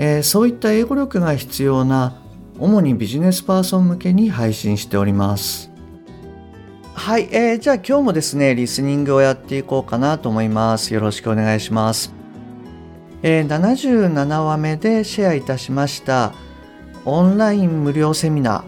えーそういった英語力が必要な主にビジネスパーソン向けに配信しております。はい、えーじゃあ今日もですねリスニングをやっていこうかなと思います。よろしくお願いします、えー77話目でシェアいたしましたオンライン無料セミナー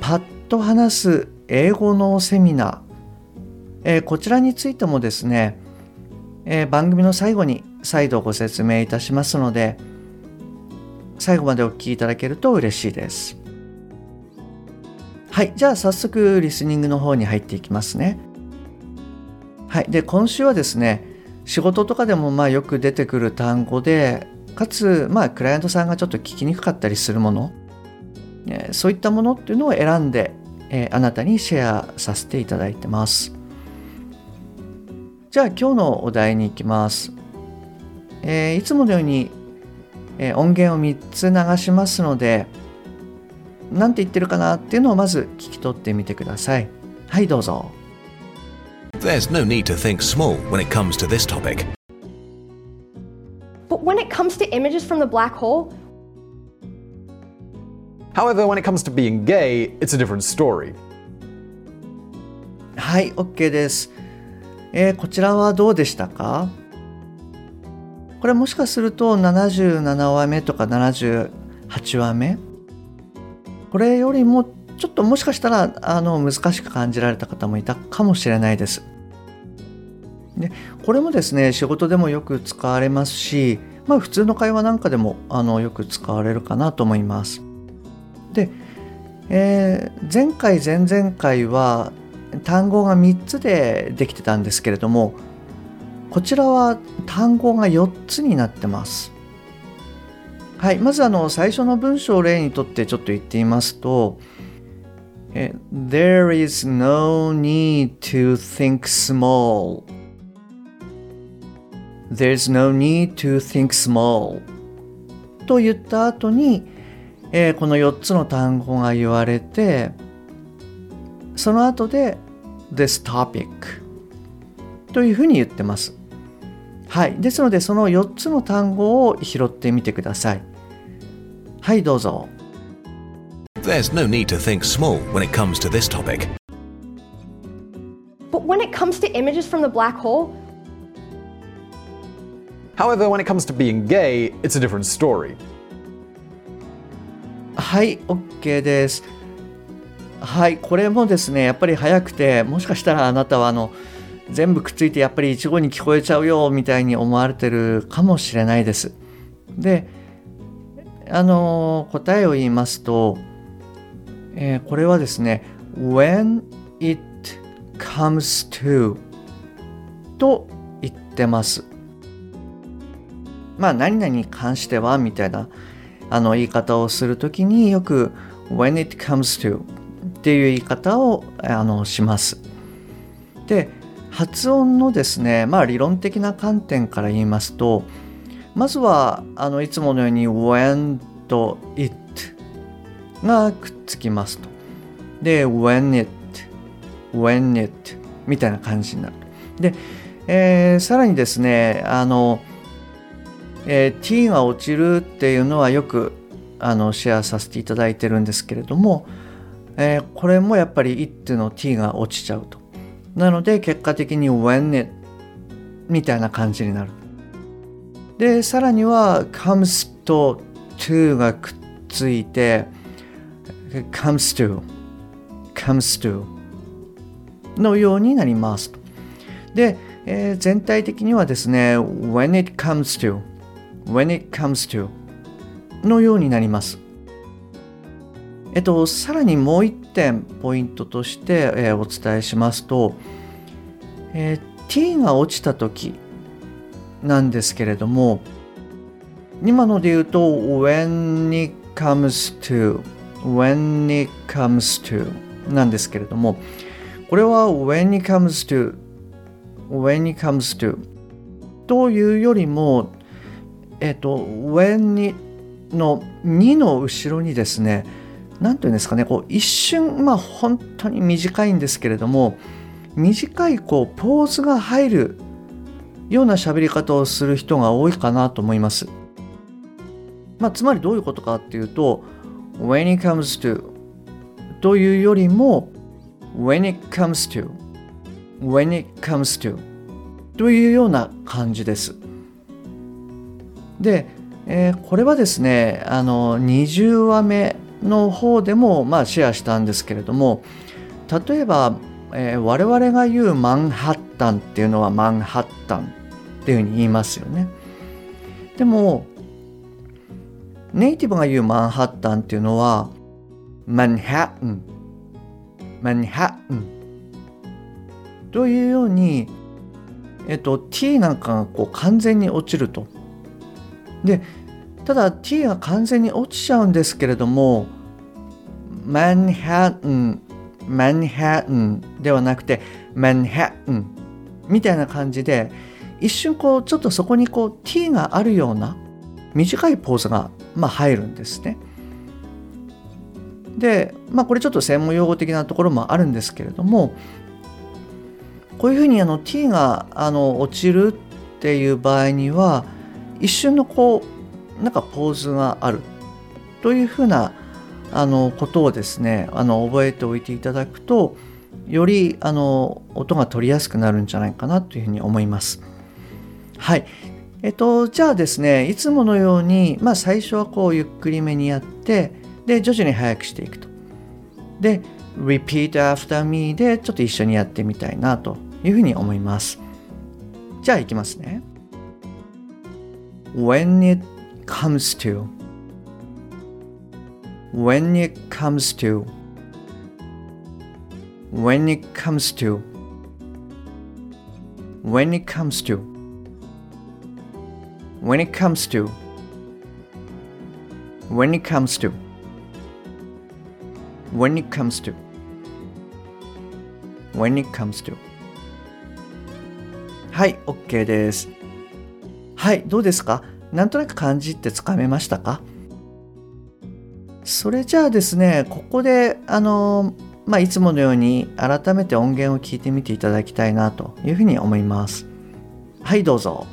パッと話す英語のセミナー、えーこちらについてもですね、え番組の最後に再度ご説明いたしますので最後までお聞きいただけると嬉しいです。はいじゃあ早速リスニングの方に入っていきますね。はいで今週はですね仕事とかでもまあよく出てくる単語でかつまあクライアントさんがちょっと聞きにくかったりするものえそういったものっていうのを選んで、えーあなたにシェアさせていただいてます。じゃあ今日のお題に行きます、えーいつものように、えー音源を3つ流しますので何て言ってるかなっていうのをまず聞き取ってみてくださいはいどうぞ There's no need to think small when it comes to this topic. But when it comes to images from the black hole, However, when it comes to being gay, it's a different story. はい OK です、えーこちらはどうでしたかこれもしかすると77話目とか78話目これよりもちょっともしかしたらあの難しく感じられた方もいたかもしれないです。でこれもですね仕事でもよく使われますし、まあ、普通の会話なんかでもあのよく使われるかなと思います。で、えー前回前々回は単語が3つでできてたんですけれどもこちらは単語が4つになってます。はい、まずあの最初の文章を例にとってちょっと言ってみますと、There is no need to think small. There's no need to think small. と言った後に、えーこの4つの単語が言われて、その後で This topic というふうに言ってます。はい。ですので、その4つの単語を拾ってみてください。はい、どうぞ。There's no need to think small when it comes to this topic. but when it comes to images from the black hole, However, when it comes to being gay, it's a different story. はい、OK です。はい、これもですね、やっぱり早くて、もしかしたらあなたはあの、全部くっついてやっぱり一語に聞こえちゃうよみたいに思われてるかもしれないです。で、あの、答えを言いますと、えーこれはですね、when it comes to と言ってます。まあ、何々に関してはみたいなあの言い方をするときによく when it comes to っていう言い方をあのします。で発音のですねまあ理論的な観点から言いますとまずはあのいつものように when と it がくっつきますと。で when it when it みたいな感じになる。で、えーさらにですねあのえー t が落ちるっていうのはよくあのシェアさせていただいてるんですけれども、えーこれもやっぱり it の t が落ちちゃうと。なので結果的に when it みたいな感じになる。で、さらには comes と to がくっついて comes to comes to のようになります。で、えー全体的にはですね when it comes to when it comes to のようになります。えっと、さらにもう一点ポイントとして、えーお伝えしますと、えー t が落ちた時なんですけれども今ので言うと when it comes to when it comes to なんですけれどもこれは when it comes to when it comes to というよりもえっ、と when の2の後ろにですね何て言うんですかねこう一瞬まあ本当に短いんですけれども短いこうポーズが入るような喋り方をする人が多いかなと思います。まあ、つまりどういうことかっていうと when it comes to というよりも when it comes to when it comes to というような感じです。で、えー、これはですねあの20話目の方でもまあシェアしたんですけれども例えば、えー、我々が言うマンハッタンっていうのはマンハッタンっていうふうに言いますよね。でもネイティブが言うマンハッタンっていうのはマンハッタンマンハッタンというようにえっと t なんかがこう完全に落ちると。でただ t が完全に落ちちゃうんですけれどもマンハッタンマンハッタンではなくてマンハッタンみたいな感じで一瞬こうちょっとそこにこう t があるような短いポーズがまあ入るんですね。でまあこれちょっと専門用語的なところもあるんですけれどもこういうふうにあの t があの落ちるっていう場合には一瞬のこうなんかポーズがあるというふうなあのことをですねあの覚えておいていただくとよりあの音が取りやすくなるんじゃないかなというふうに思います。はい。えっと、じゃあですね、いつものように、まあ最初はこうゆっくりめにやって、で、徐々に速くしていくと。で、repeat after me でちょっと一緒にやってみたいなというふうに思います。じゃあいきますね。When it comes to When it comes to When it comes to When it comes to when it comes to when it comes to when it comes to when it comes to はい OK ですはいどうですか なんとなく感じってつかめましたかそれじゃあですねここであのまあいつものように改めて音源を聞いてみていただきたいなというふうに思いますはいどうぞ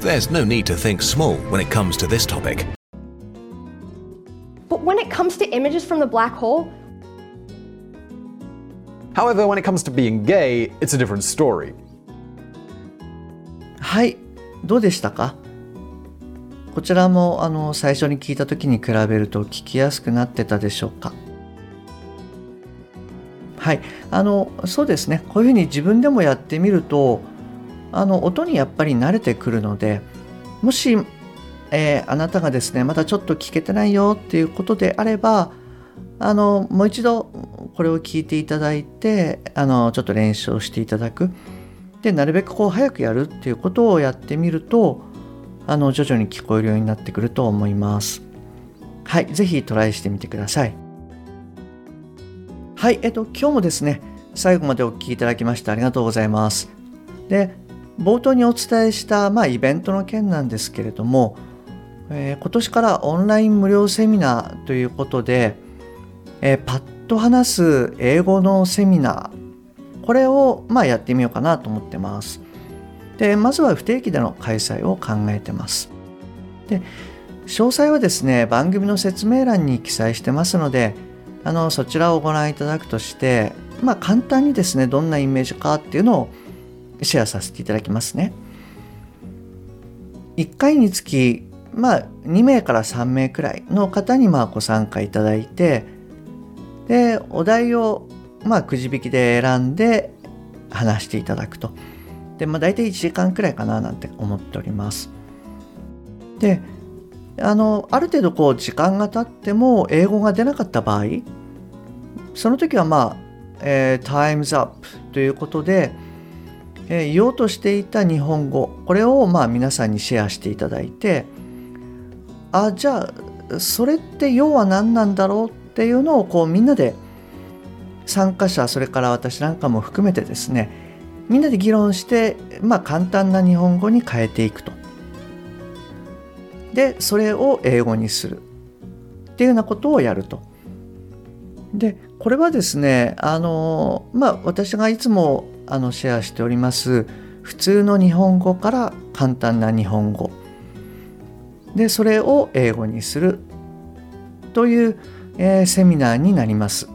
There's no need to think small when it comes to this topic. But when it comes to images from the black hole, However, when it comes to being gay, it's a different story. はいどうでしたか？こちらもあの最初に聞いた時に比べると聞きやすくなってたでしょうか？はい。あのそうですね。こういうふうに自分でもやってみるとあの音にやっぱり慣れてくるのでもし、えー、あなたがですねまだちょっと聞けてないよっていうことであればあのもう一度これを聞いていただいてあのちょっと練習をしていただく。でなるべくこう早くやるっていうことをやってみるとあの徐々に聞こえるようになってくると思います。はい是非トライしてみてください。はいえっと今日もですね最後までお聴きいただきましてありがとうございます。で冒頭にお伝えした、まあ、イベントの件なんですけれども、えー、今年からオンライン無料セミナーということで、えー、パッと話す英語のセミナーこれを、まあ、やってみようかなと思ってます。でまずは不定期での開催を考えてます。で詳細はですね番組の説明欄に記載してますのであのそちらをご覧いただくとして、まあ、簡単にですねどんなイメージかっていうのをシェアさせていただきますね。1回につき、まあ、2名から3名くらいの方にまあご参加いただいてでお題をまあくじ引きで選んで話していただくと。で、まあ、大体1時間くらいかななんて思っております。であのある程度こう時間が経っても英語が出なかった場合その時はまあ、えー、タイムズアップということでえー、言おうとしていた日本語これをまあ皆さんにシェアしていただいてあじゃあそれって要は何なんだろうっていうのをこうみんなで参加者それから私なんかも含めてですねみんなで議論してまあ簡単な日本語に変えていくと。でそれを英語にするっていうようなことをやると。でこれはですねあのまあ私がいつもあのシェアしております普通の日本語から簡単な日本語でそれを英語にするという、えー、セミナーになります。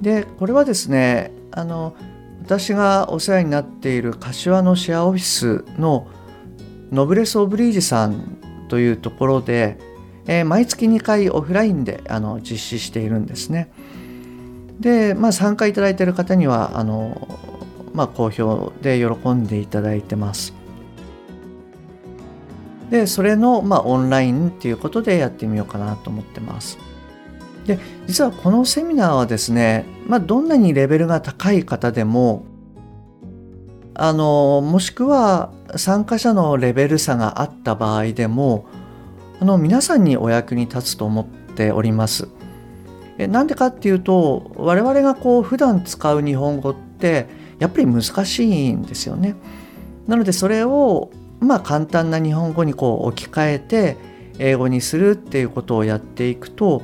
でこれはですねあの私がお世話になっている柏のシェアオフィスのノブレス・オブリージさんというところで、えー、毎月2回オフラインであの実施しているんですね。で、まあ、参加いただいている方にはあの、まあ、好評で喜んでいただいてます。でそれの、まあ、オンラインっていうことでやってみようかなと思ってます。で実はこのセミナーはですね、まあ、どんなにレベルが高い方でもあのもしくは参加者のレベル差があった場合でもあの皆さんにお役に立つと思っております。えなんでかっていうと我々がこう普段使う日本語ってやっぱり難しいんですよね。なのでそれをまあ簡単な日本語にこう置き換えて英語にするっていうことをやっていくと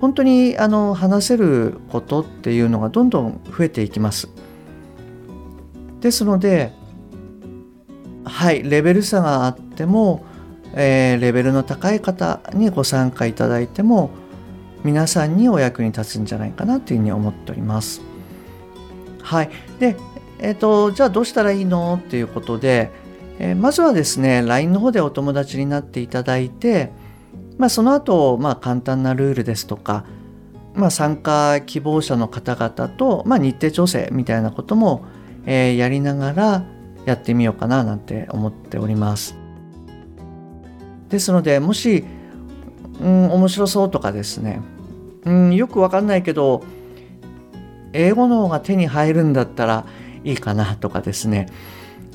本当にあの話せることっていうのがどんどん増えていきます。ですのではいレベル差があっても、えー、レベルの高い方にご参加いただいても皆さんにお役に立つんじゃないかなというふうに思っております。はい。で、えっ、ー、と、じゃあどうしたらいいの？っていうことで、えー、まずはですね、LINE の方でお友達になっていただいて、まあ、その後、まあ、簡単なルールですとか、まあ、参加希望者の方々と、まあ、日程調整みたいなことも、えー、やりながらやってみようかななんて思っております。ですのでもし、うん、面白そうとかですね、うん、よくわかんないけど英語の方が手に入るんだったらいいかなとかですね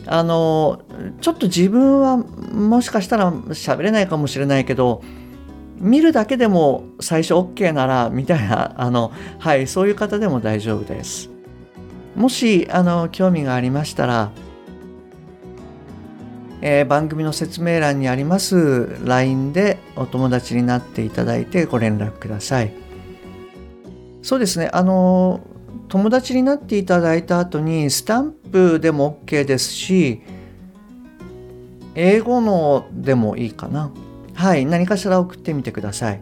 あのちょっと自分はもしかしたら喋れないかもしれないけど見るだけでも最初 OK ならみたいなあのはいそういう方でも大丈夫です。もしあの興味がありましたら、えー、番組の説明欄にあります LINE でお友達になっていただいてご連絡ください。そうですねあの友達になっていただいた後にスタンプでも OK ですし英語のでもいいかな。はい、何かしら送ってみてください。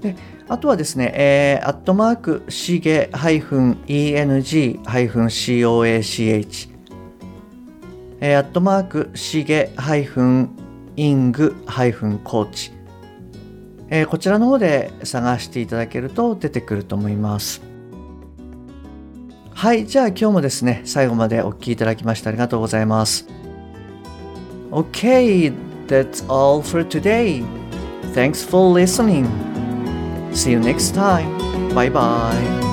であとはですね、えー、アットマーク、しげ -eng-coach、えー、アットマーク、しげ -ing-coach、えー、こちらの方で探していただけると出てくると思います。はい、じゃあ今日もですね、最後までお聴きいただきましてありがとうございます。OK! That's all for today. Thanks for listening. See you next time. Bye bye.